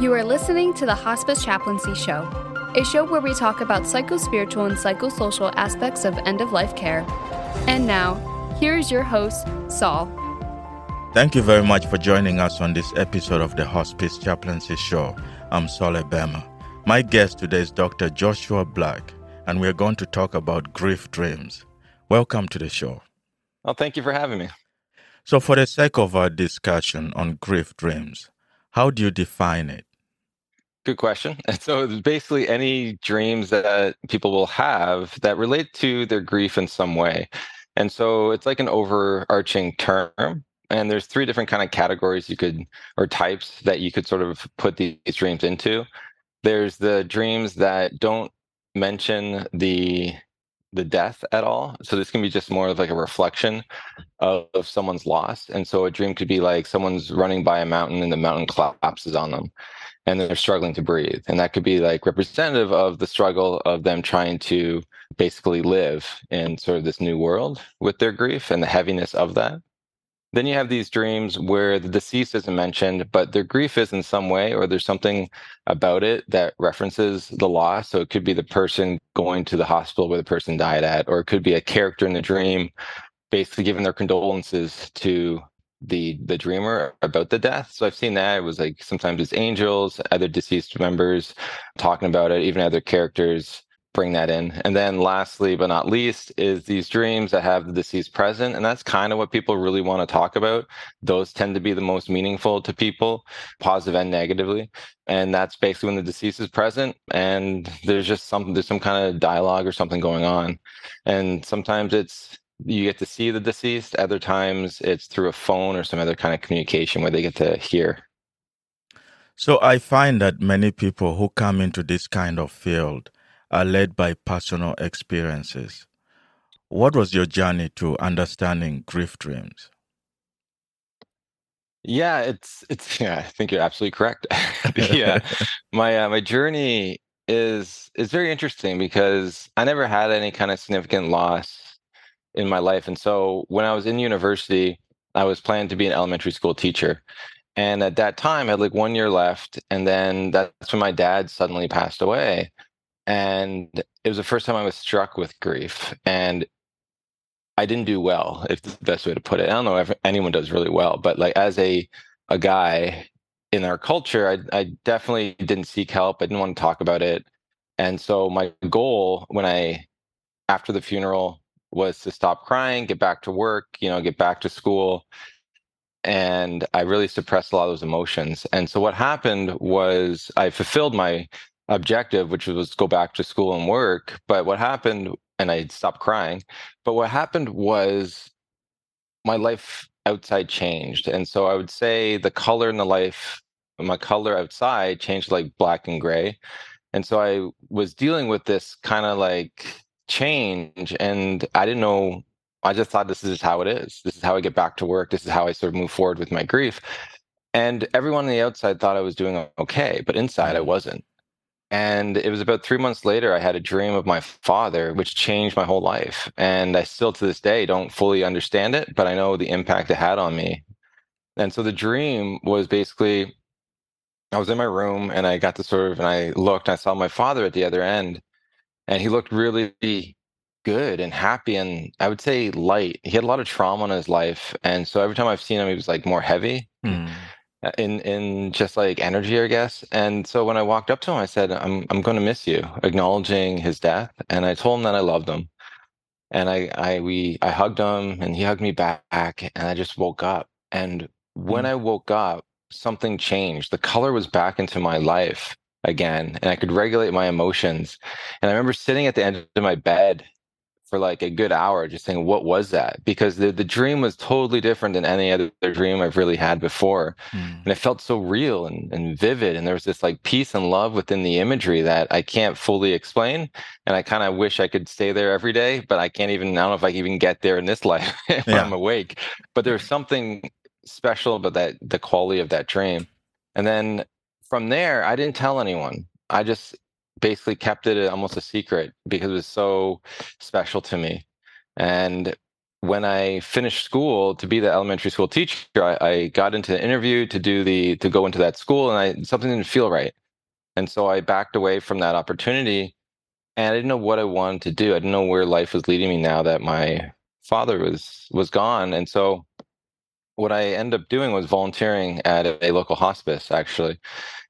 You are listening to the Hospice Chaplaincy Show, a show where we talk about psychospiritual and psychosocial aspects of end of life care. And now, here is your host, Saul. Thank you very much for joining us on this episode of the Hospice Chaplaincy Show. I'm Saul Ebema. My guest today is Dr. Joshua Black, and we're going to talk about grief dreams. Welcome to the show. Well, thank you for having me. So, for the sake of our discussion on grief dreams, how do you define it? Good question. So, basically any dreams that people will have that relate to their grief in some way. And so, it's like an overarching term. And there's three different kind of categories you could, or types that you could sort of put these dreams into. There's the dreams that don't mention the the death at all. So this can be just more of like a reflection of, of, someone's loss. And so a dream could be like someone's running by a mountain and the mountain collapses on them and they're struggling to breathe. And that could be like representative of the struggle of them trying to basically live in sort of this new world with their grief and the heaviness of that. Then you have these dreams where the deceased isn't mentioned, but their grief is in some way, or there's something about it that references the loss. So it could be the person going to the hospital where the person died at, or it could be a character in the dream basically giving their condolences to the the dreamer about the death. So I've seen that. It was like sometimes it's angels, other deceased members talking about it, even other characters bring that in. And then lastly, but not least, is these dreams that have the deceased present. And that's kind of what people really want to talk about. Those tend to be the most meaningful to people, positive and negatively. And that's basically when the deceased is present and there's just some there's some kind of dialogue or something going on. And sometimes it's you get to see the deceased, other times it's through a phone or some other kind of communication where they get to hear. So I find that many people who come into this kind of field are led by personal experiences. What was your journey to understanding grief dreams? Yeah, it's it's yeah, I think you're absolutely correct. yeah. my uh, my journey is is very interesting because I never had any kind of significant loss in my life and so when I was in university, I was planning to be an elementary school teacher. And at that time, I had like one year left. And then that's when my dad suddenly passed away and it was the first time I was struck with grief, and I didn't do well. If the best way to put it, I don't know if anyone does really well, but like as a a guy in our culture, I I definitely didn't seek help. I didn't want to talk about it, and so my goal when I after the funeral was to stop crying, get back to work, you know, get back to school. And I really suppressed a lot of those emotions. And so what happened was I fulfilled my objective, which was go back to school and work. But what happened, and I stopped crying, but what happened was my life outside changed. And so I would say the color in the life, my color outside changed like black and gray. And so I was dealing with this kind of like change and I didn't know I just thought this is how it is. This is how I get back to work. This is how I sort of move forward with my grief. And everyone on the outside thought I was doing okay, but inside I mm-hmm. wasn't. And it was about three months later, I had a dream of my father, which changed my whole life. And I still to this day don't fully understand it, but I know the impact it had on me. And so the dream was basically I was in my room and I got to sort of, and I looked, and I saw my father at the other end, and he looked really good and happy and I would say light. He had a lot of trauma in his life. And so every time I've seen him, he was like more heavy. Mm. Uh, in in just like energy, I guess. And so when I walked up to him, I said, "I'm I'm going to miss you," acknowledging his death, and I told him that I loved him. And I I we I hugged him, and he hugged me back, and I just woke up. And when mm. I woke up, something changed. The color was back into my life again, and I could regulate my emotions. And I remember sitting at the end of my bed for like a good hour just saying what was that? Because the, the dream was totally different than any other dream i've really had before. Mm. and it felt so real and, and vivid and there was this like peace and love within the imagery that i can't fully explain and i kind of wish i could stay there every day but i can't even i don't know if i can even get there in this life when yeah. i'm awake. But there's something special about that the quality of that dream. And then from there i didn't tell anyone. I just basically kept it almost a secret because it was so special to me. And when I finished school to be the elementary school teacher, I, I, got into the interview to do the to go into that school, and I something didn't feel right, and so I backed away from that opportunity, and I didn't know what I wanted to do. I didn't know where life was leading me now that my father was was gone, and so what I ended up doing was volunteering at a, a local hospice, actually,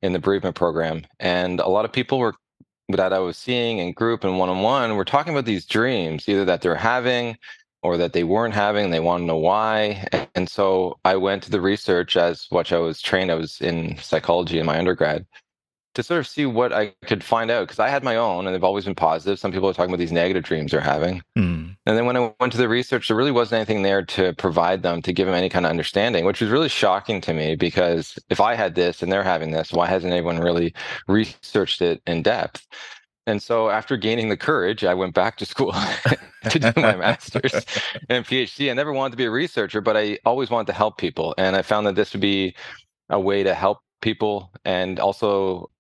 in the bereavement program, and a lot of people were that I was seeing in group and one on one were talking about these dreams, either that they're having or that they weren't having. They want to know why. And so I went to the research as what I was trained. I was in psychology in my undergrad to sort of see what I could find out because I had my own and they've always been positive. Some people are talking about these negative dreams they're having. Mm. And then when I went to the research, there really wasn't anything there to provide them to give them any kind of understanding, which was really shocking to me because if I had this and they're having this, why hasn't anyone really researched it in depth? And so after gaining the courage, I went back to school to do my master's and PhD. I never wanted to be a researcher, but I always wanted to help people. And I found that this would be a way to help people and also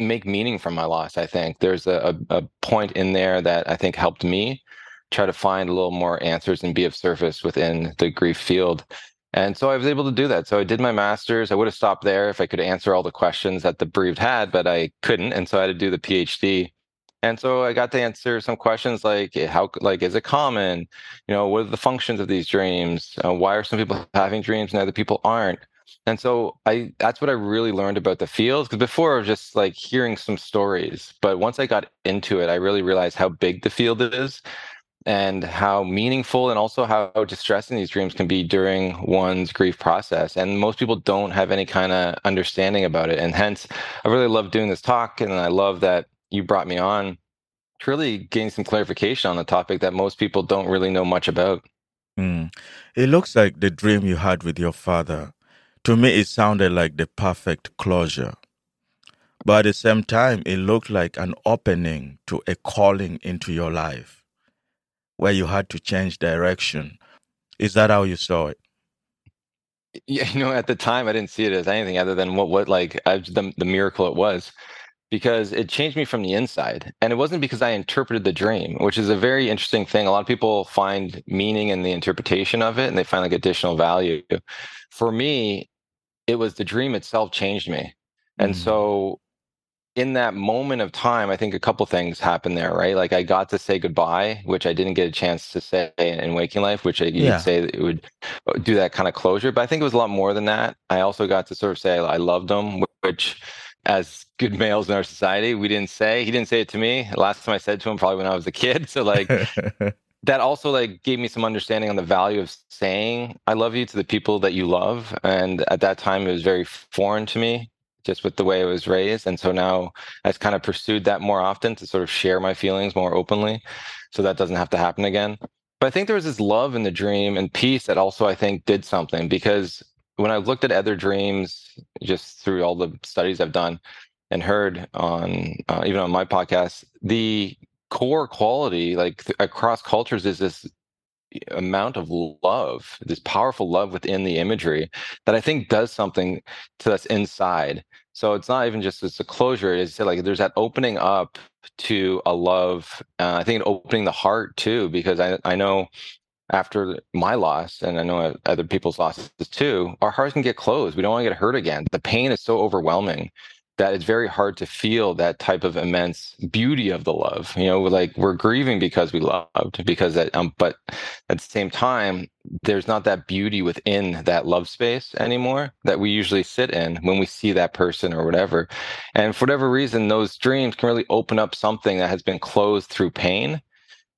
make meaning from my loss. I think there's a, a point in there that I think helped me try to find a little more answers and be of service within the grief field. And so I was able to do that. So I did my master's. I would have stopped there if I could answer all the questions that the bereaved had, but I couldn't. And so I had to do the PhD. And so I got to answer some questions like eh, how like is it common? You know, what are the functions of these dreams? Uh, why are some people having dreams and other people aren't? And so I that's what I really learned about the field because before I was just like hearing some stories, but once I got into it, I really realized how big the field is and how meaningful and also how distressing these dreams can be during one's grief process. And most people don't have any kind of understanding about it. And hence, I really love doing this talk. And I love that you brought me on to really gain some clarification on the topic that most people don't really know much about. Mm. It looks like the dream you had with your father. To me, it sounded like the perfect closure. But at the same time, it looked like an opening to a calling into your life where you had to change direction. Is that how you saw it? Yeah, you know, at the time I didn't see it as anything other than what what like I, the the miracle it was because it changed me from the inside. And it wasn't because I interpreted the dream, which is a very interesting thing. A lot of people find meaning in the interpretation of it and they find like additional value. For me, it was the dream itself changed me. And mm. so in that moment of time, I think a couple things happened there, right? Like I got to say goodbye, which I didn't get a chance to say in waking life, which you'd yeah. say it would uh, do that kind of closure. But I think it was a lot more than that. I also got to sort of say I loved them, which as good males in our society, we didn't say. He didn't say it to me. Last time I said to him, probably when I was a kid. So like that also like gave me some understanding on the value of saying I love you to the people that you love. And at that time, it was very foreign to me just with the way I was raised. And so now I've kind of pursued that more often to sort of share my feelings more openly. So that doesn't have to happen again. But I think there was this love in the dream and peace that also I think did something because when i've looked at other dreams, just through all the studies I've done and heard on, uh, even on my podcast, the core quality, like th- across cultures, is this amount of love, this powerful love within the imagery that I think does something to us inside. So it's not even just it's a closure; it's like there's that opening up to a love. Uh, I think opening the heart too, because I I know after my loss, and I know other people's losses too, our hearts can get closed. We don't want to get hurt again. The pain is so overwhelming that it's very hard to feel that type of immense beauty of the love. You know, like we're grieving because we loved, because that, um, but at the same time, there's not that beauty within that love space anymore that we usually sit in when we see that person or whatever. And for whatever reason, those dreams can really open up something that has been closed through pain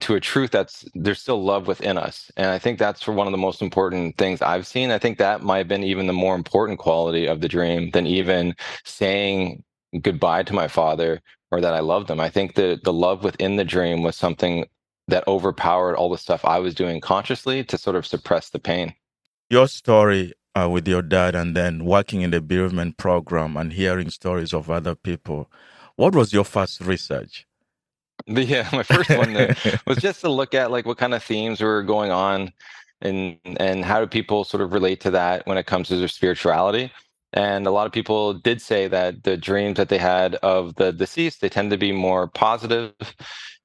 to a truth that's there's still love within us. And i think that's for one of the most important things i've seen. I think that might have been even the more important quality of the dream than even saying goodbye to my father or that i loved him. I think the the love within the dream was something that overpowered all the stuff i was doing consciously to sort of suppress the pain. Your story uh, with your dad and then working in the bereavement program and hearing stories of other people what was your first research the, yeah, my first one was just to look at like what kind of themes were going on and and how do people sort of relate to that when it comes to their spirituality. And a lot of people did say that the dreams that they had of the deceased, they tend to be more positive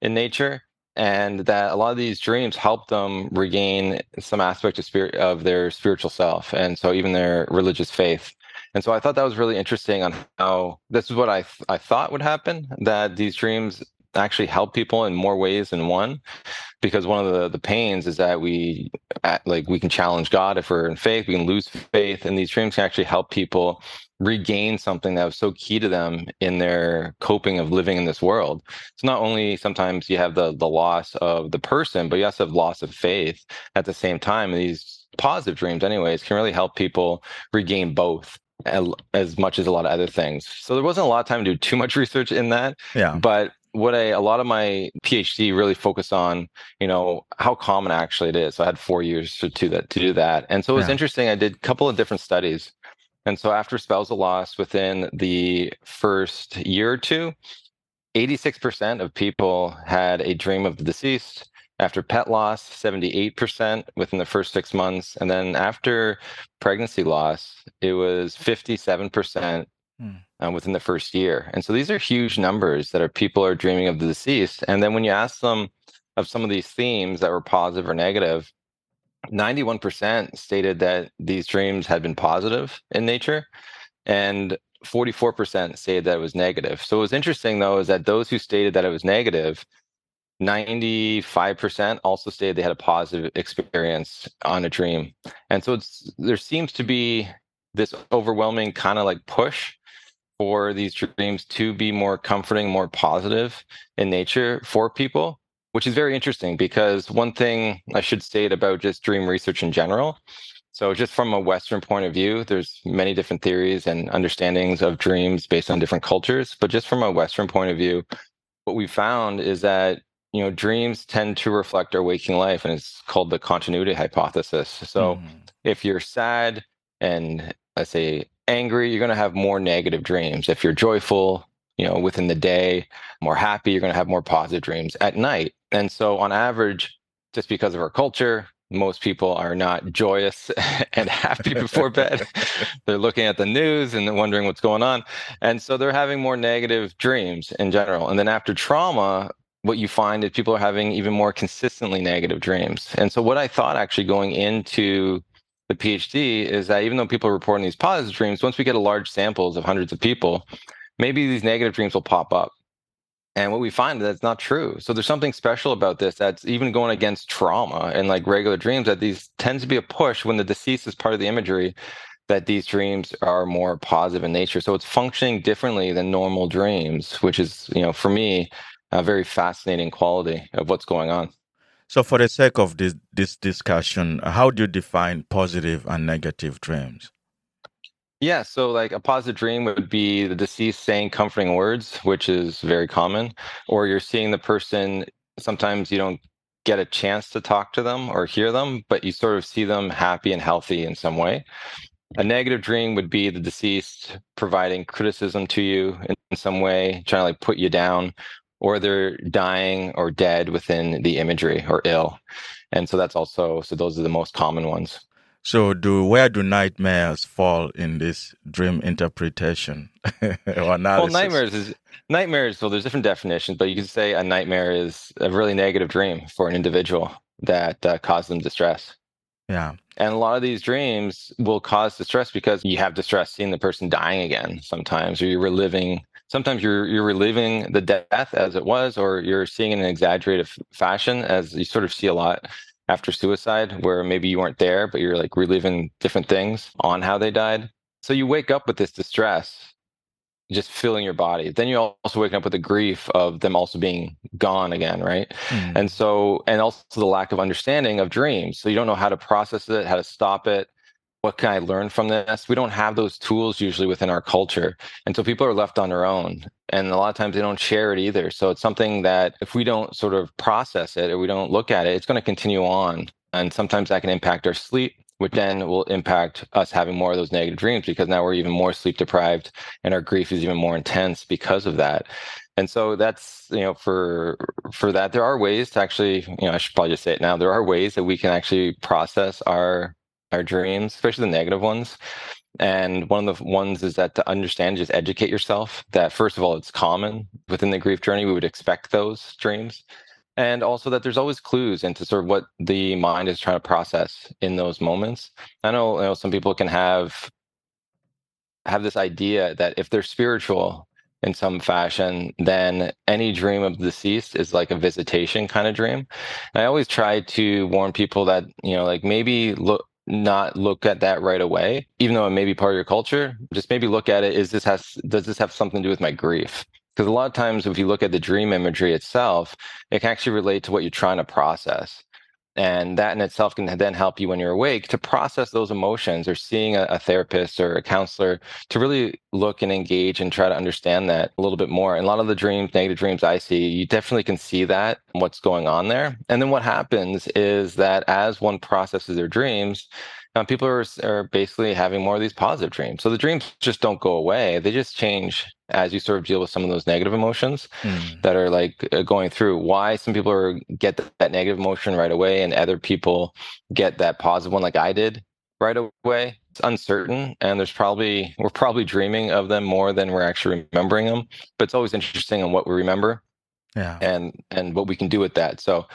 in nature. and that a lot of these dreams help them regain some aspect of spirit of their spiritual self and so even their religious faith and so i thought that was really interesting on how this is what i th- i thought would happen that these dreams actually help people in more ways than one because one of the the pains is that we like we can challenge god if we're in faith we can lose faith and these dreams can actually help people regain something that was so key to them in their coping of living in this world. So not only sometimes you have the the loss of the person, but you also have loss of faith at the same time. And these positive dreams, anyways, can really help people regain both as much as a lot of other things. So there wasn't a lot of time to do too much research in that. Yeah. But what I a lot of my PhD really focused on, you know, how common actually it is. So I had four years to do that to do that. And so it was yeah. interesting. I did a couple of different studies and so after spells of loss within the first year or two, 86% of people had a dream of the deceased. After pet loss, 78% within the first six months. And then after pregnancy loss, it was 57% uh, within the first year. And so these are huge numbers that are people are dreaming of the deceased. And then when you ask them of some of these themes that were positive or negative, 91% stated that these dreams had been positive in nature and 44% stated that it was negative. So what was interesting though is that those who stated that it was negative, 95% also stated they had a positive experience on a dream. And so it's there seems to be this overwhelming kind of like push for these dreams to be more comforting, more positive in nature for people which is very interesting because one thing I should state about just dream research in general. So, just from a Western point of view, there's many different theories and understandings of dreams based on different cultures. But just from a Western point of view, what we found is that you know dreams tend to reflect our waking life, and it's called the continuity hypothesis. So, mm. if you're sad and let's say angry, you're going to have more negative dreams. If you're joyful, you know, within the day, more happy, you're going to have more positive dreams at night. And so, on average, just because of our culture, most people are not joyous and happy before bed. they're looking at the news and wondering what's going on. And so they're having more negative dreams in general. And then after trauma, what you find is people are having even more consistently negative dreams. And so, what I thought actually going into the PhD is that even though people are reporting these positive dreams, once we get a large samples of hundreds of people, maybe these negative dreams will pop up. And what we find that's not true. So there's something special about this that's even going against trauma and like regular dreams that these tends to be a push when the deceased is part of the imagery that these dreams are more positive in nature. So it's functioning differently than normal dreams, which is, you know, for me, a very fascinating quality of what's going on. So for the sake of this this discussion, how do you define positive and negative dreams? Yeah, so like a positive dream would be the deceased saying comforting words, which is very common, or you're seeing the person, sometimes you don't get a chance to talk to them or hear them, but you sort of see them happy and healthy in some way. A negative dream would be the deceased providing criticism to you in, some way, trying to like put you down, or they're dying or dead within the imagery or ill. And so that's also, so those are the most common ones. So, do where do nightmares fall in this dream interpretation or analysis? Well, nightmares is nightmares. Well, there's different definitions, but you can say a nightmare is a really negative dream for an individual that uh, causes them distress. Yeah. And a lot of these dreams will cause distress because you have distress seeing the person dying again sometimes, or you're reliving. Sometimes you're you're reliving the death as it was, or you're seeing in an exaggerated fashion, as you sort of see a lot after suicide where maybe you weren't there, but you're like reliving different things on how they died. So you wake up with this distress just filling your body. Then you also wake up with the grief of them also being gone again, right? Mm. And so, and also the lack of understanding of dreams. So you don't know how to process it, how to stop it, what can I learn from this? We don't have those tools usually within our culture. And so people are left on their own. And a lot of times they don't share it either. So it's something that if we don't sort of process it or we don't look at it, it's going to continue on. And sometimes that can impact our sleep, which then will impact us having more of those negative dreams because now we're even more sleep deprived and our grief is even more intense because of that. And so that's, you know, for for that, there are ways to actually, you know, I should probably just say it now. There are ways that we can actually process our our dreams, especially the negative ones. And one of the ones is that to understand, just educate yourself that first of all, it's common within the grief journey. We would expect those dreams. and also that there's always clues into sort of what the mind is trying to process in those moments. I know, you know some people can have have this idea that if they're spiritual in some fashion, then any dream of the deceased is like a visitation kind of dream. And I always try to warn people that, you know, like maybe look not look at that right away, even though it may be part of your culture. Just maybe look at it. Is this has does this have something to do with my grief? Because a lot of times, if you look at the dream imagery itself, it can actually relate to what you're trying to process and that in itself can then help you when you're awake to process those emotions or seeing a, a, therapist or a counselor to really look and engage and try to understand that a little bit more. And a lot of the dreams negative dreams i see you definitely can see that what's going on there. And then what happens is that as one processes their dreams um, people are, are basically having more of these positive dreams. So the dreams just don't go away. They just change as you sort of deal with some of those negative emotions mm. that are like uh, going through. Why some people are get that negative emotion right away and other people get that positive one like I did right away. It's uncertain and there's probably we're probably dreaming of them more than we're actually remembering them. But it's always interesting on what we remember. Yeah. And and what we can do with that. So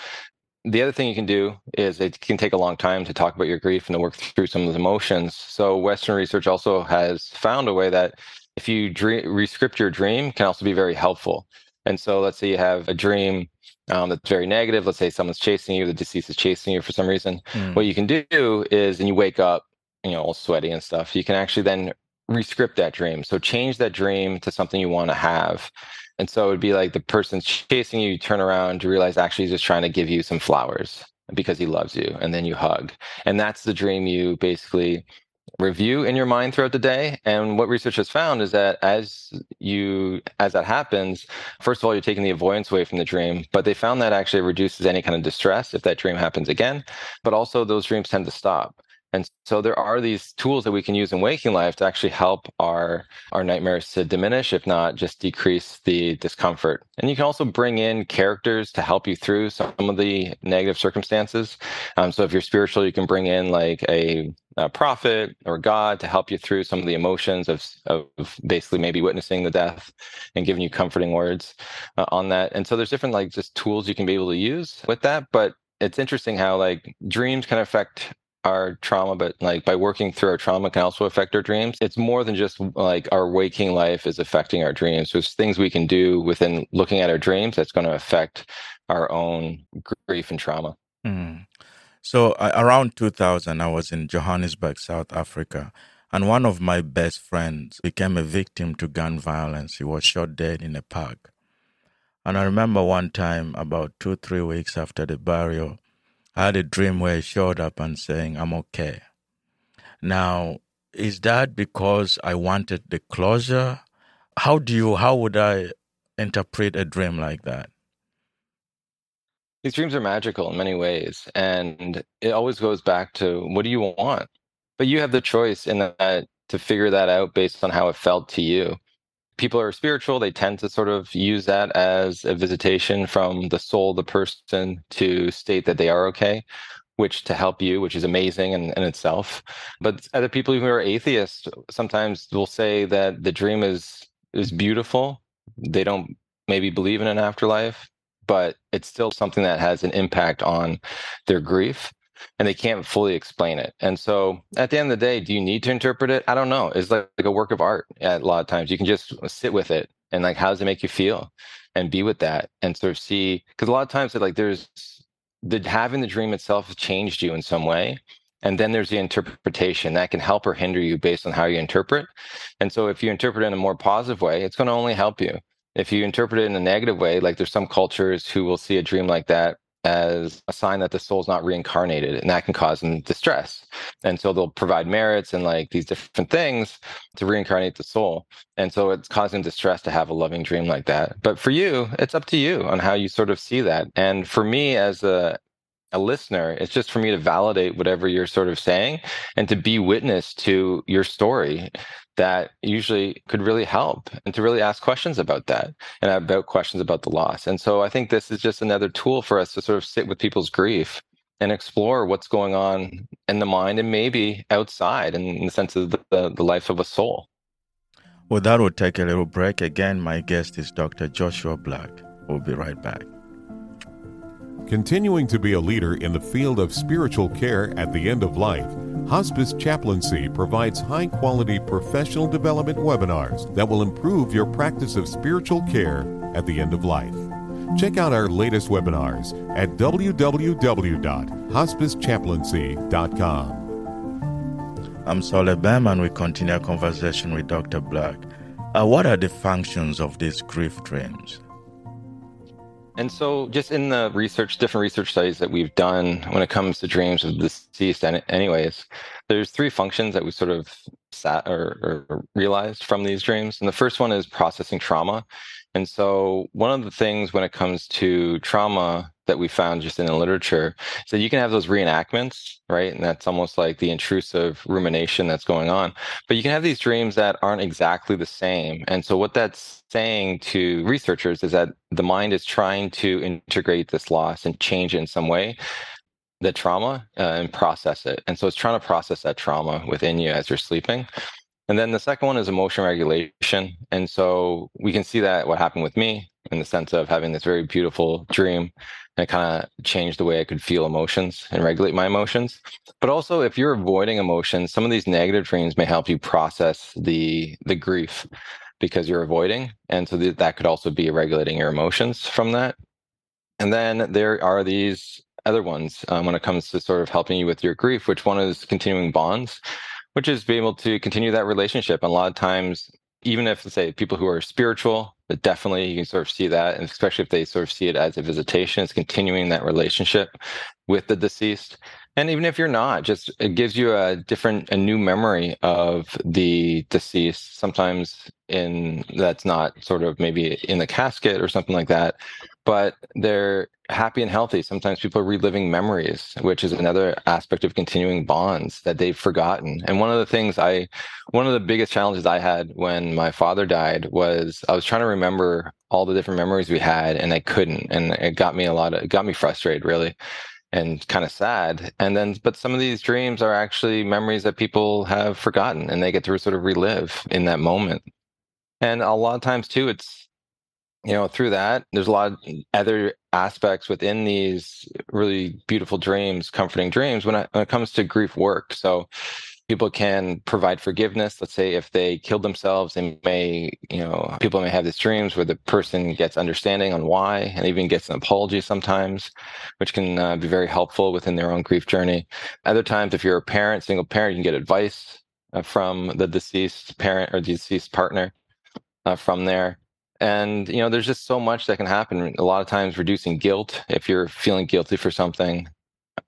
the other thing you can do is it can take a long time to talk about your grief and to work through some of the emotions. So Western research also has found a way that if you dream, rescript your dream can also be very helpful. And so let's say you have a dream um, that's very negative. Let's say someone's chasing you, the deceased is chasing you for some reason. Mm. What you can do is, and you wake up, you know, all sweaty and stuff, you can actually then rescript that dream. So change that dream to something you want to have. And so it'd be like the person's chasing you, you turn around to realize actually he's just trying to give you some flowers because he loves you. And then you hug. And that's the dream you basically review in your mind throughout the day and what research has found is that as you as that happens first of all you're taking the avoidance away from the dream but they found that actually reduces any kind of distress if that dream happens again but also those dreams tend to stop and so there are these tools that we can use in waking life to actually help our our nightmares to diminish, if not just decrease the discomfort. And you can also bring in characters to help you through some of the negative circumstances. Um, so if you're spiritual, you can bring in like a, a, prophet or God to help you through some of the emotions of of basically maybe witnessing the death and giving you comforting words uh, on that. And so there's different like just tools you can be able to use with that, but it's interesting how like dreams can affect our trauma, but like by working through our trauma can also affect our dreams. It's more than just like our waking life is affecting our dreams. It's things we can do within looking at our dreams that's going to affect our own grief and trauma. Mm. So uh, around 2000, I was in Johannesburg, South Africa. And one of my best friends became a victim to gun violence. He was shot dead in a park. And I remember one time, about two, three weeks after the burial, I had a dream where he showed up and saying, I'm okay. Now, is that because I wanted the closure? How do you, how would I interpret a dream like that? These dreams are magical in many ways. And it always goes back to what do you want? But you have the choice in that to figure that out based on how it felt to you people are spiritual, they tend to sort of use that as a visitation from the soul of the person to state that they are okay, which to help you, which is amazing in, in itself. But other people who are atheists sometimes will say that the dream is is beautiful. They don't maybe believe in an afterlife, but it's still something that has an impact on their grief and they can't fully explain it. And so at the end of the day, do you need to interpret it? I don't know. It's like, like a work of art at a lot of times. You can just sit with it and like, how does it make you feel? And be with that and sort of see, because a lot of times like there's the having the dream itself has changed you in some way. And then there's the interpretation that can help or hinder you based on how you interpret. And so if you interpret it in a more positive way, it's going to only help you. If you interpret it in a negative way, like there's some cultures who will see a dream like that as a sign that the soul's not reincarnated and that can cause them distress. And so they'll provide merits and like these different things to reincarnate the soul. And so it's causing distress to have a loving dream like that. But for you it's up to you on how you sort of see that. And for me as a a listener. It's just for me to validate whatever you're sort of saying and to be witness to your story that usually could really help and to really ask questions about that and about questions about the loss. And so I think this is just another tool for us to sort of sit with people's grief and explore what's going on in the mind and maybe outside in the sense of the, the, the life of a soul. Well, that will take a little break. Again, my guest is Dr. Joshua Black. We'll be right back. Continuing to be a leader in the field of spiritual care at the end of life, Hospice Chaplaincy provides high quality professional development webinars that will improve your practice of spiritual care at the end of life. Check out our latest webinars at www.hospicechaplaincy.com. I'm Saul Ebema, and we continue our conversation with Dr. Black. Uh, what are the functions of these grief dreams? And so, just in the research, different research studies that we've done when it comes to dreams of the deceased, anyways, there's three functions that we sort of sat or, or realized from these dreams. And the first one is processing trauma. And so, one of the things when it comes to trauma that we found just in the literature is that you can have those reenactments, right? And that's almost like the intrusive rumination that's going on. But you can have these dreams that aren't exactly the same. And so, what that's saying to researchers is that the mind is trying to integrate this loss and change it in some way the trauma uh, and process it. And so it's trying to process that trauma within you as you're sleeping. And then the second one is emotion regulation. And so we can see that what happened with me in the sense of having this very beautiful dream and kind of changed the way I could feel emotions and regulate my emotions. But also if you're avoiding emotions, some of these negative dreams may help you process the the grief because you're avoiding. And so th- that could also be regulating your emotions from that. And then there are these other ones um, when it comes to sort of helping you with your grief, which one is continuing bonds which is being able to continue that relationship. And a lot of times, even if, say, people who are spiritual, but definitely you can sort of see that, and especially if they sort of see it as a visitation, it's continuing that relationship with the deceased. And even if you're not, just it gives you a different, a new memory of the deceased. Sometimes in that's not sort of maybe in the casket or something like that, but they're happy and healthy. Sometimes people are reliving memories, which is another aspect of continuing bonds that they've forgotten. And one of the things I, one of the biggest challenges I had when my father died was I was trying to remember all the different memories we had and I couldn't. And it got me a lot of, it got me frustrated really and kind of sad. And then, but some of these dreams are actually memories that people have forgotten and they get to sort of relive in that moment. And a lot of times too, it's, you know through that there's a lot of other aspects within these really beautiful dreams comforting dreams when, when it comes to grief work. So people can provide forgiveness. Let's say if they killed themselves they may you know people may have these dreams where the person gets understanding on why and even gets an apology sometimes which can uh, be very helpful within their own grief journey. Other times if you're a parent single parent you can get advice uh, from the deceased parent or deceased partner uh, from there and you know there's just so much that can happen. A lot of times reducing guilt if you're feeling guilty for something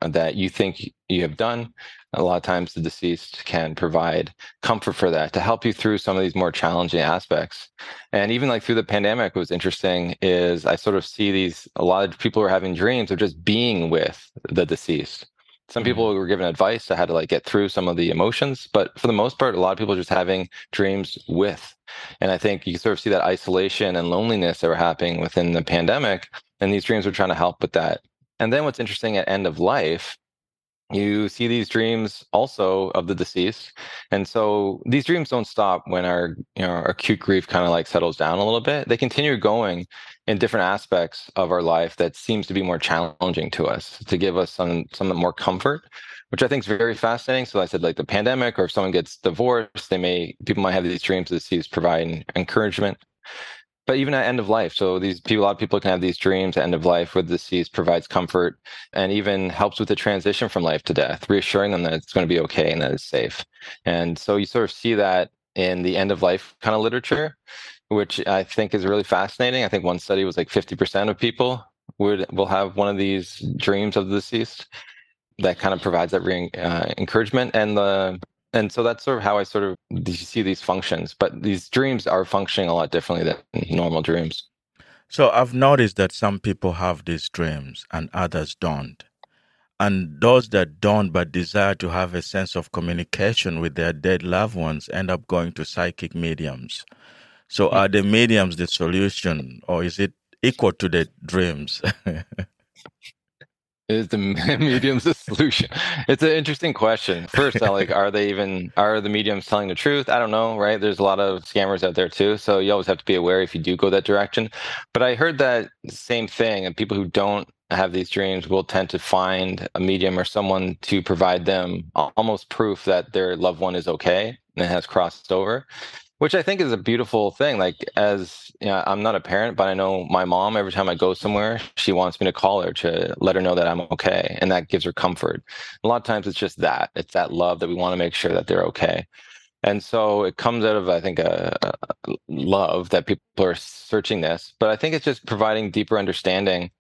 uh, that you think you have done a lot of times the deceased can provide comfort for that to help you through some of these more challenging aspects. And even like through the pandemic what was interesting is i sort of see these a lot of people who are having dreams of just being with the deceased some mm-hmm. people were given advice to how to like get through some of the emotions, but for the most part, a lot of people are just having dreams with. And I think you sort of see that isolation and loneliness that were happening within the pandemic. And these dreams were trying to help with that. And then what's interesting at end of life you see these dreams also of the deceased and so these dreams don't stop when our you know acute grief kind of like settles down a little bit. They continue going in different aspects of our life that seems to be more challenging to us to give us some some more comfort which i think is very fascinating. So i said like the pandemic or if someone gets divorced they may people might have these dreams of the deceased providing encouragement but even at end of life so these people a lot of people can have these dreams end of life with the deceased provides comfort and even helps with the transition from life to death reassuring them that it's going to be okay and that it's safe. And so you sort of see that in the end of life kind of literature which i think is really fascinating. I think one study was like 50% of people would will have one of these dreams of the deceased that kind of provides that re- uh, encouragement. And the and so that's sort of how I sort of see these functions. But these dreams are functioning a lot differently than normal dreams. So I've noticed that some people have these dreams and others don't. And those that don't but desire to have a sense of communication with their dead loved ones end up going to psychic mediums. So hmm. are the mediums the solution or is it equal to the dreams? is the mediums the solution? It's an interesting question. First uh, like are they even are the mediums telling the truth? I don't know right? There's a lot of scammers out there too so you always have to be aware if you do go that direction. But i heard that same thing and people who don't have these dreams will tend to find a medium or someone to provide them almost proof that their loved one is okay and has crossed over which I think is a beautiful thing. Like, as you know, I'm not a parent, but I know my mom, every time I go somewhere, she wants me to call her to let her know that I'm okay. And that gives her comfort. A lot of times it's just that it's that love that we want to make sure that they're okay. And so it comes out of, I think, a, a love that people are searching this. But I think it's just providing deeper understanding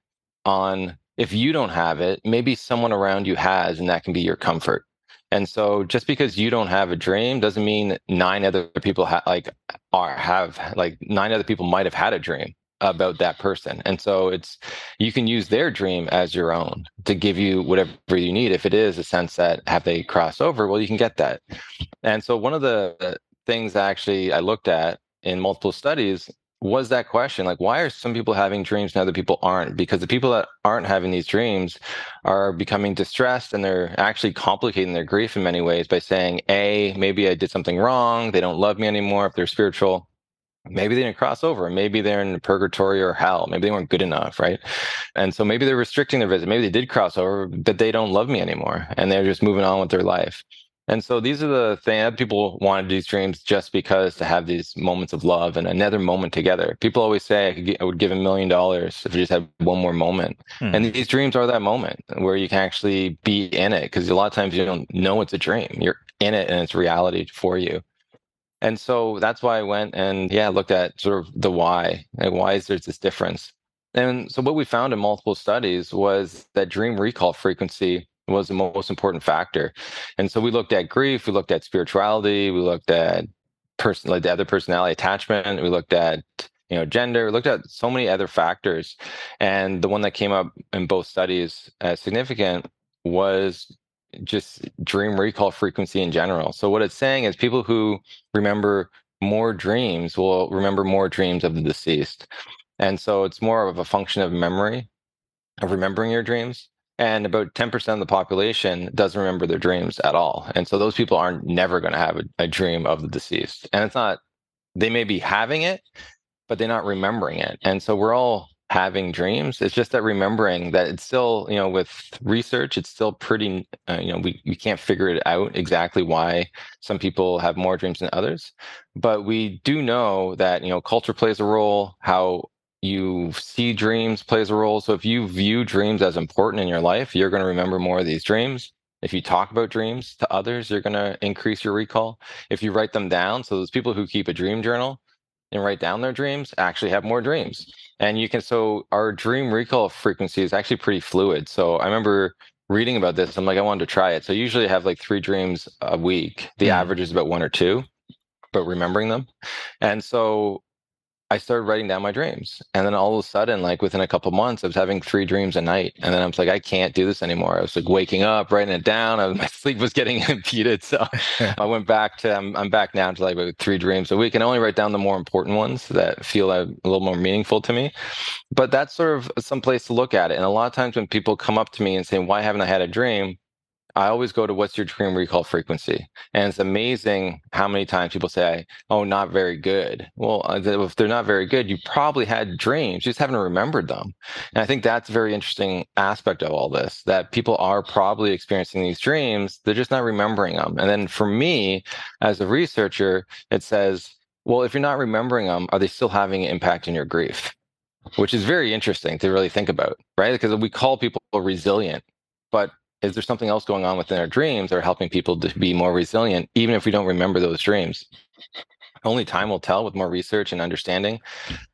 on if you don't have it, maybe someone around you has, and that can be your comfort. And so just because you don't have a dream doesn't mean nine other people ha- like are have like nine other people might have had a dream about that person. And so it's you can use their dream as your own to give you whatever you need. If it is a sense that have they crossed over, well you can get that. And so one of the things actually I looked at in multiple studies was that question like why are some people having dreams and other people aren't? Because the people that aren't having these dreams are becoming distressed and they're actually complicating their grief in many ways by saying a maybe i did something wrong they don't love me anymore if they're spiritual maybe they didn't cross over maybe they're in purgatory or hell maybe they weren't good enough right? And so maybe they're restricting their visit maybe they did cross over but they don't love me anymore and they're just moving on with their life and so these are the things that people want to do streams just because to have these moments of love and another moment together. People always say I, get, I would give a million dollars if you just had one more moment. Hmm. And these dreams are that moment where you can actually be in it because a lot of times you don't know it's a dream. You're in it and it's reality for you. And so that's why I went and yeah, looked at sort of the why. Like why is there this difference? And so what we found in multiple studies was that dream recall frequency was the most important factor. And so we looked at grief, we looked at spirituality, we looked at person like the other personality attachment, we looked at you know gender, we looked at so many other factors. And the one that came up in both studies as significant was just dream recall frequency in general. So what it's saying is people who remember more dreams will remember more dreams of the deceased. And so it's more of a function of memory, of remembering your dreams and about 10% of the population doesn't remember their dreams at all. And so those people aren't never going to have a, a, dream of the deceased. And it's not they may be having it but they're not remembering it. And so we're all having dreams. It's just that remembering that it's still you know with research it's still pretty uh, you know we, we can't figure it out exactly why some people have more dreams than others. But we do know that you know culture plays a role how you see dreams plays a role. So if you view dreams as important in your life, you're going to remember more of these dreams. If you talk about dreams to others, you're going to increase your recall. If you write them down, so those people who keep a dream journal and write down their dreams actually have more dreams. And you can, so our dream recall frequency is actually pretty fluid. So I remember reading about this. I'm like, I wanted to try it. So I usually have like three dreams a week. The mm. average is about one or two, but remembering them. And so I started writing down my dreams. And then all of a sudden, like within a couple months, I was having three dreams a night. And then I was like, I can't do this anymore. I was like waking up, writing it down. Was, my sleep was getting impeded. So I went back to, I'm, I'm back now to like three dreams a week and I only write down the more important ones that feel a, a little more meaningful to me. But that's sort of some place to look at it. And a lot of times when people come up to me and say, why haven't I had a dream? I always go to what's your dream recall frequency? And it's amazing how many times people say, oh, not very good. Well, uh, if they're not very good, you probably had dreams, you just haven't remembered them. And I think that's a very interesting aspect of all this that people are probably experiencing these dreams, they're just not remembering them. And then for me, as a researcher, it says, well, if you're not remembering them, are they still having an impact in your grief? Which is very interesting to really think about, right? Because we call people resilient, but is there something else going on within our dreams that are helping people to be more resilient, even if we don't remember those dreams? Only time will tell with more research and understanding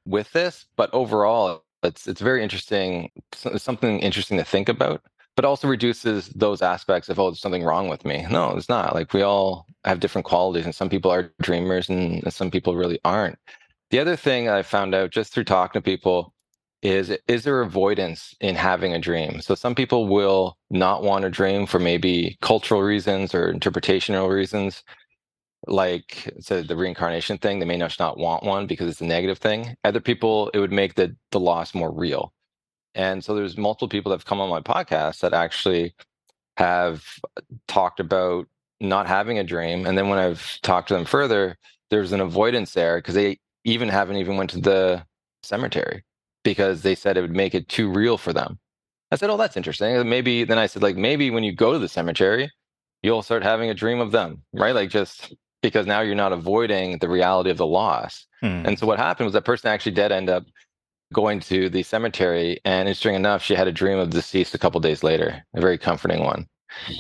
with this. But overall, it's it's very interesting, something interesting to think about. But also reduces those aspects of oh, there's something wrong with me. No, it's not. Like we all have different qualities, and some people are dreamers, and, and some people really aren't. The other thing I found out just through talking to people is is there avoidance in having a dream? So some people will not want to dream for maybe cultural reasons or interpretational reasons like so the reincarnation thing they may not not want one because it's a negative thing. Other people it would make the the loss more real. And so there's multiple people that have come on my podcast that actually have talked about not having a dream. And then when i've talked to them further there's an avoidance there because they even haven't even went to the cemetery because they said it would make it too real for them. I said, "Oh, that's interesting." Maybe then I said, like maybe when you go to the cemetery, you'll start having a dream of them, right? Like just because now you're not avoiding the reality of the loss. Hmm. And so what happened was that person actually did end up going to the cemetery, and interesting enough, she had a dream of the deceased a couple days later, a very comforting one.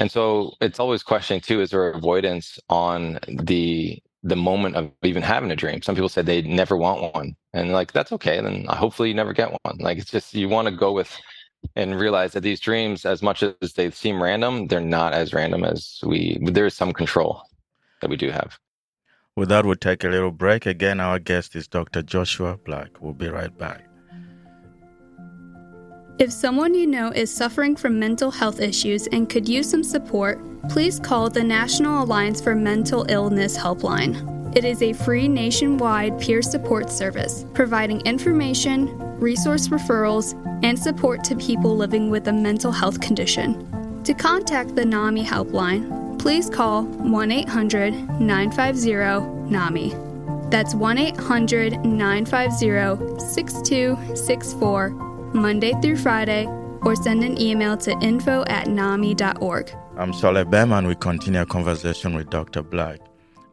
And so it's always questioning too: is there avoidance on the the moment of even having a dream? Some people said they never want one, and like that's okay. Then hopefully you never get one. Like it's just you want to go with and realize that these dreams, as much as they seem random, they're not as random as we. There is some control that we do have. With that, we'll take a little break. Again, our guest is Dr. Joshua Black. We'll be right back. If someone you know is suffering from mental health issues and could use some support, please call the National Alliance for Mental Illness Helpline. It is a free nationwide peer support service, providing information, resource referrals, and support to people living with a mental health condition. To contact the NAMI helpline, please call 1 800 950 NAMI. That's 1 800 950 6264 Monday through Friday, or send an email to info at nami.org. I'm Saul Ebema, and we continue our conversation with Dr. Black.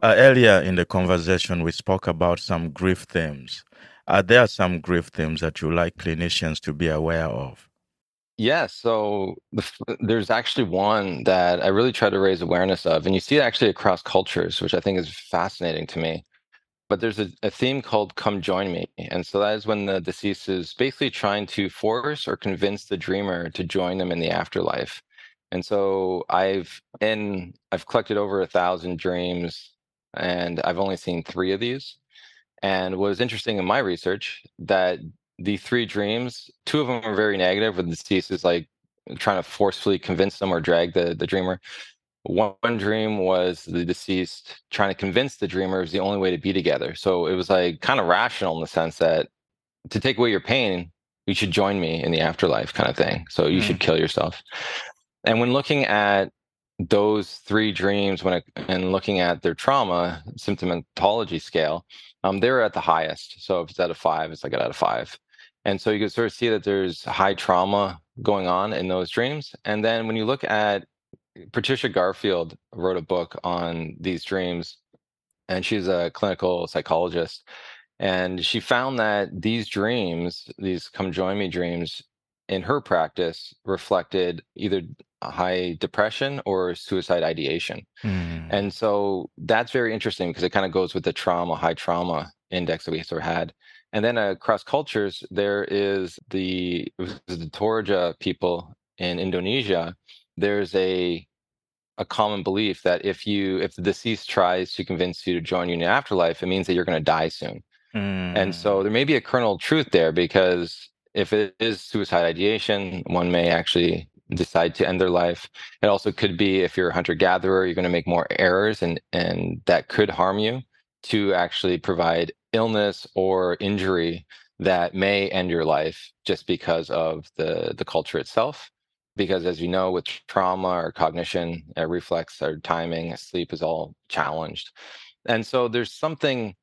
Uh, earlier in the conversation, we spoke about some grief themes. Are there some grief themes that you like clinicians to be aware of? Yeah, so the, there's actually one that I really try to raise awareness of, and you see it actually across cultures, which I think is fascinating to me but there's a, a, theme called come join me and so that is when the deceased is basically trying to force or convince the dreamer to join them in the afterlife. And so i've in i've collected over a thousand dreams and i've only seen three of these. And what was interesting in my research that the three dreams two of them are very negative where the deceased is like trying to forcefully convince them or drag the, the dreamer one dream was the deceased trying to convince the dreamer is the only way to be together. So it was like kind of rational in the sense that to take away your pain, you should join me in the afterlife kind of thing. So you mm. should kill yourself. And when looking at those three dreams when it, and looking at their trauma symptomatology scale, um, they're at the highest. So if it's out of five, it's like out of five. And so you can sort of see that there's high trauma going on in those dreams. And then when you look at Patricia Garfield wrote a book on these dreams, and she's a clinical psychologist. And she found that these dreams, these come join me dreams, in her practice reflected either high depression or suicide ideation. Mm. And so that's very interesting because it kind of goes with the trauma, high trauma index that we sort of had. And then across cultures, there is the the Toraja people in Indonesia. There's a a common belief that if you if the deceased tries to convince you to join you in the afterlife, it means that you're going to die soon. Mm. And so there may be a kernel of truth there because if it is suicide ideation, one may actually decide to end their life. It also could be if you're a hunter gatherer, you're going to make more errors and and that could harm you to actually provide illness or injury that may end your life just because of the the culture itself because as you know with trauma or cognition uh, reflex or timing sleep is all challenged. And so there's something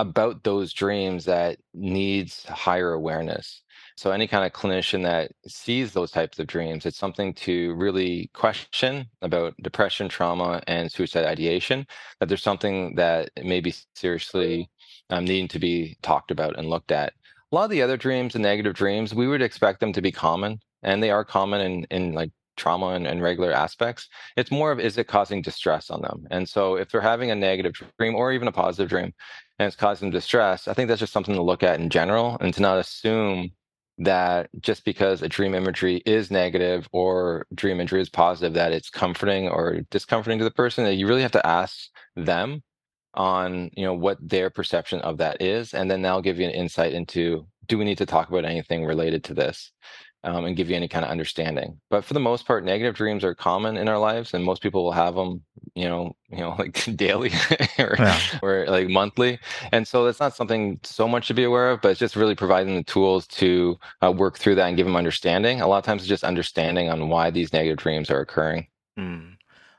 about those dreams that needs higher awareness. So any kind of clinician that sees those types of dreams it's something to really question about depression trauma and suicide ideation that there's something that may be seriously um, needing to be talked about and looked at. A lot of the other dreams and negative dreams we would expect them to be common and they are common in in like trauma and, and, regular aspects. It's more of is it causing distress on them? And so if they're having a negative dream or even a positive dream and it's causing distress, I think that's just something to look at in general and to not assume that just because a dream imagery is negative or dream imagery is positive, that it's comforting or discomforting to the person, that you really have to ask them on you know what their perception of that is and then that'll give you an insight into do we need to talk about anything related to this um, and give you any kind of understanding. But for the most part, negative dreams are common in our lives, and most people will have them, you know, you know, like daily or, yeah. or like monthly. And so that's not something so much to be aware of, but it's just really providing the tools to uh, work through that and give them understanding. A lot of times, it's just understanding on why these negative dreams are occurring. Mm.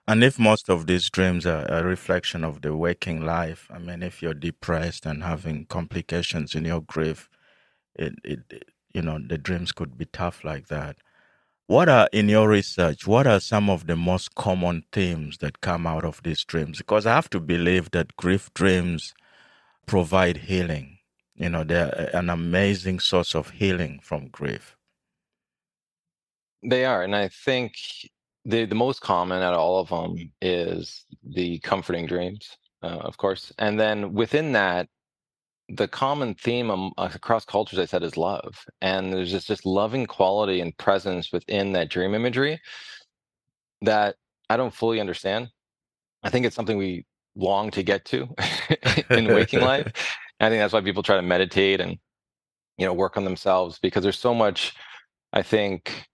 And if most of these dreams are a reflection of the waking life, I mean, if you're depressed and having complications in your grief, it, it, you know the dreams could be tough like that What are, in your research, what are some of the most common themes that come out of these dreams? Because I have to believe that grief dreams provide healing. You know, they're an amazing source of healing from grief. They are. And I think the, the most common out of all of them is the comforting dreams, uh, of course. And then within that, the common theme um, across cultures, I said, is love. And there's just this loving quality and presence within that dream imagery that I don't fully understand. I think it's something we long to get to in waking life. I think that's why people try to meditate and, you know, work on themselves because there's so much, I think,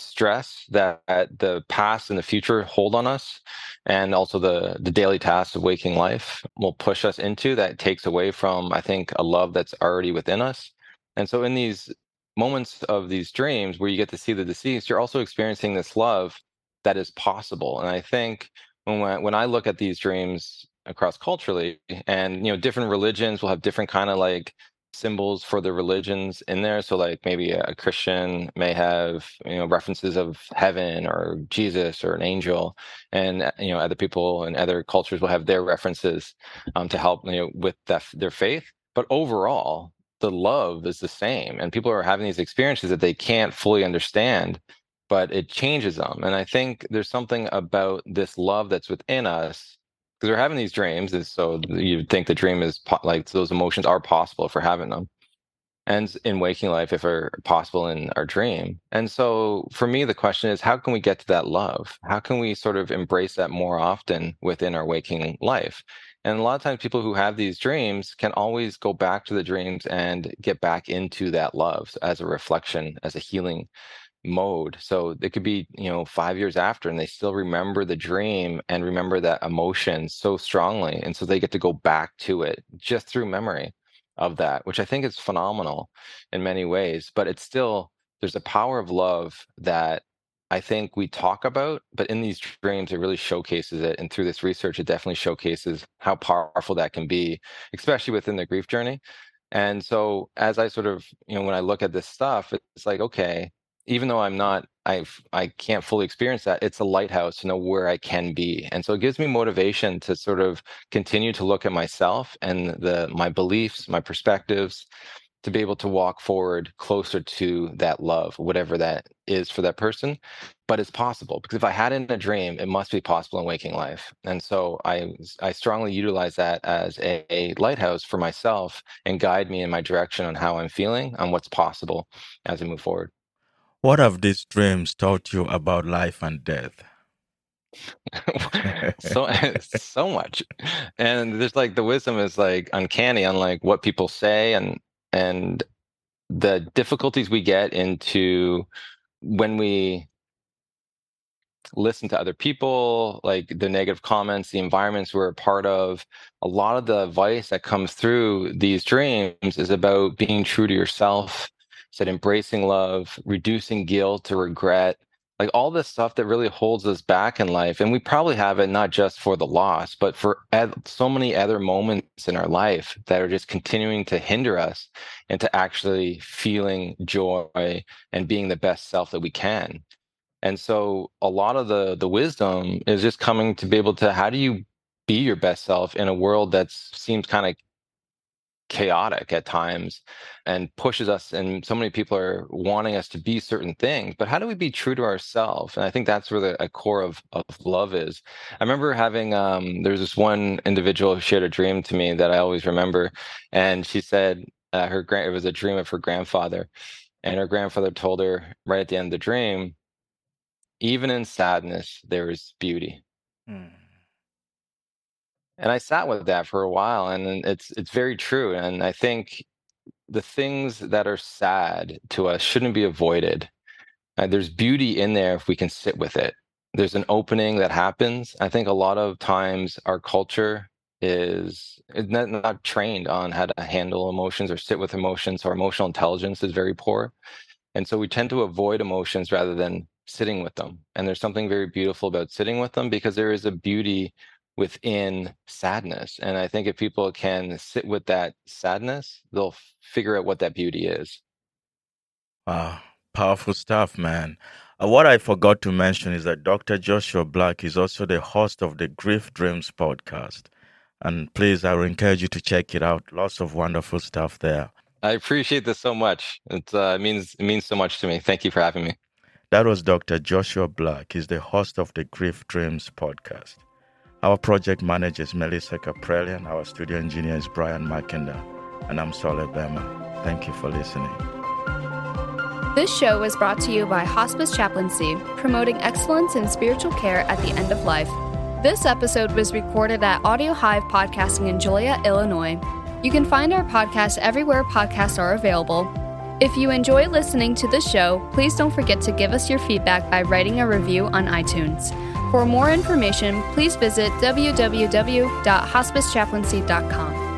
stress that the past and the future hold on us and also the the daily tasks of waking life will push us into that takes away from i think a love that's already within us. And so in these moments of these dreams where you get to see the deceased you're also experiencing this love that is possible. And i think when when i look at these dreams across culturally and you know different religions will have different kind of like symbols for the religions in there. So like maybe a Christian may have you know references of heaven or Jesus or an angel, and uh, you know other people and other cultures will have their references um, to help you know with their faith. But overall, the love is the same, and people are having these experiences that they can't fully understand. But it changes them. And I think there's something about this love that's within us because we're having these dreams is so you think the dream is po- like those emotions are possible we're having them. And in waking life if are possible in our dream. And so for me the question is how can we get to that love? How can we sort of embrace that more often within our waking life? And a lot of times people who have these dreams can always go back to the dreams and get back into that love as a reflection as a healing mode. So it could be, you know, five years after and they still remember the dream and remember that emotion so strongly. And so they get to go back to it just through memory of that, which I think is phenomenal in many ways. But it's still, there's a power of love that I think we talk about, but in these dreams, it really showcases it. And through this research, it definitely showcases how powerful that can be, especially within the grief journey. And so, as I sort of, you know, when I look at this stuff, it's like, okay, even though I'm not, I've, I can't fully experience that. It's a lighthouse to know where I can be, and so it gives me motivation to sort of continue to look at myself and the my beliefs, my perspectives, to be able to walk forward closer to that love, whatever that is for that person. But it's possible because if I had in a dream, it must be possible in waking life. And so I I strongly utilize that as a, a lighthouse for myself and guide me in my direction on how I'm feeling, on what's possible as I move forward. What have these dreams taught you about life and death? so eh, so much and there's like the wisdom is like uncanny unlike what people say and and the difficulties we get into when we listen to other people like the negative comments the environments we're a part of a lot of the advice that comes through these dreams is about being true to yourself said embracing love, reducing guilt or regret, like all this stuff that really holds us back in life. And we probably have it not just for the loss, but for ed- so many other moments in our life that are just continuing to hinder us into actually feeling joy and being the best self that we can. And so a lot of the the wisdom is just coming to be able to how do you be your best self in a world that seems kind of chaotic at times and pushes us and so many people are wanting us to be certain things but how do we be true to ourselves and i think that's where the core of, of love is. I remember having um there's this one individual who shared a dream to me that i always remember and she said uh, her grand it was a dream of her grandfather and her grandfather told her right at the end of the dream even in sadness there is beauty. Mm and I sat with that for a while, and it's it's very true. And I think the things that are sad to us shouldn't be avoided. Uh, there's beauty in there if we can sit with it. There's an opening that happens. I think a lot of times our culture is not, not trained on how to handle emotions or sit with emotions. Our emotional intelligence is very poor. And so we tend to avoid emotions rather than sitting with them. And there's something very beautiful about sitting with them because there is a beauty within sadness. And I think if people can sit with that sadness, they'll figure out what that beauty is. Wow, powerful stuff, man. Uh, what I forgot to mention is that Dr. Joshua Black is also the host of the Grief Dreams podcast. And please, I would encourage you to check it out. Lots of wonderful stuff there. I appreciate this so much. It uh, means it means so much to me. Thank you for having me. That was Dr. Joshua Black. He's the host of the Grief Dreams podcast. Our project manager is Melissa Caprellian. Our studio engineer is Brian Mackender. And I'm Saul Ebema. Thank you for listening. This show was brought to you by Hospice Chaplaincy, promoting excellence in spiritual care at the end of life. This episode was recorded at Audio Hive Podcasting in Joliet, Illinois. You can find our podcast everywhere podcasts are available. If you enjoy listening to the show, please don't forget to give us your feedback by writing a review on iTunes. For more information, please visit www.hospicechaplaincy.com.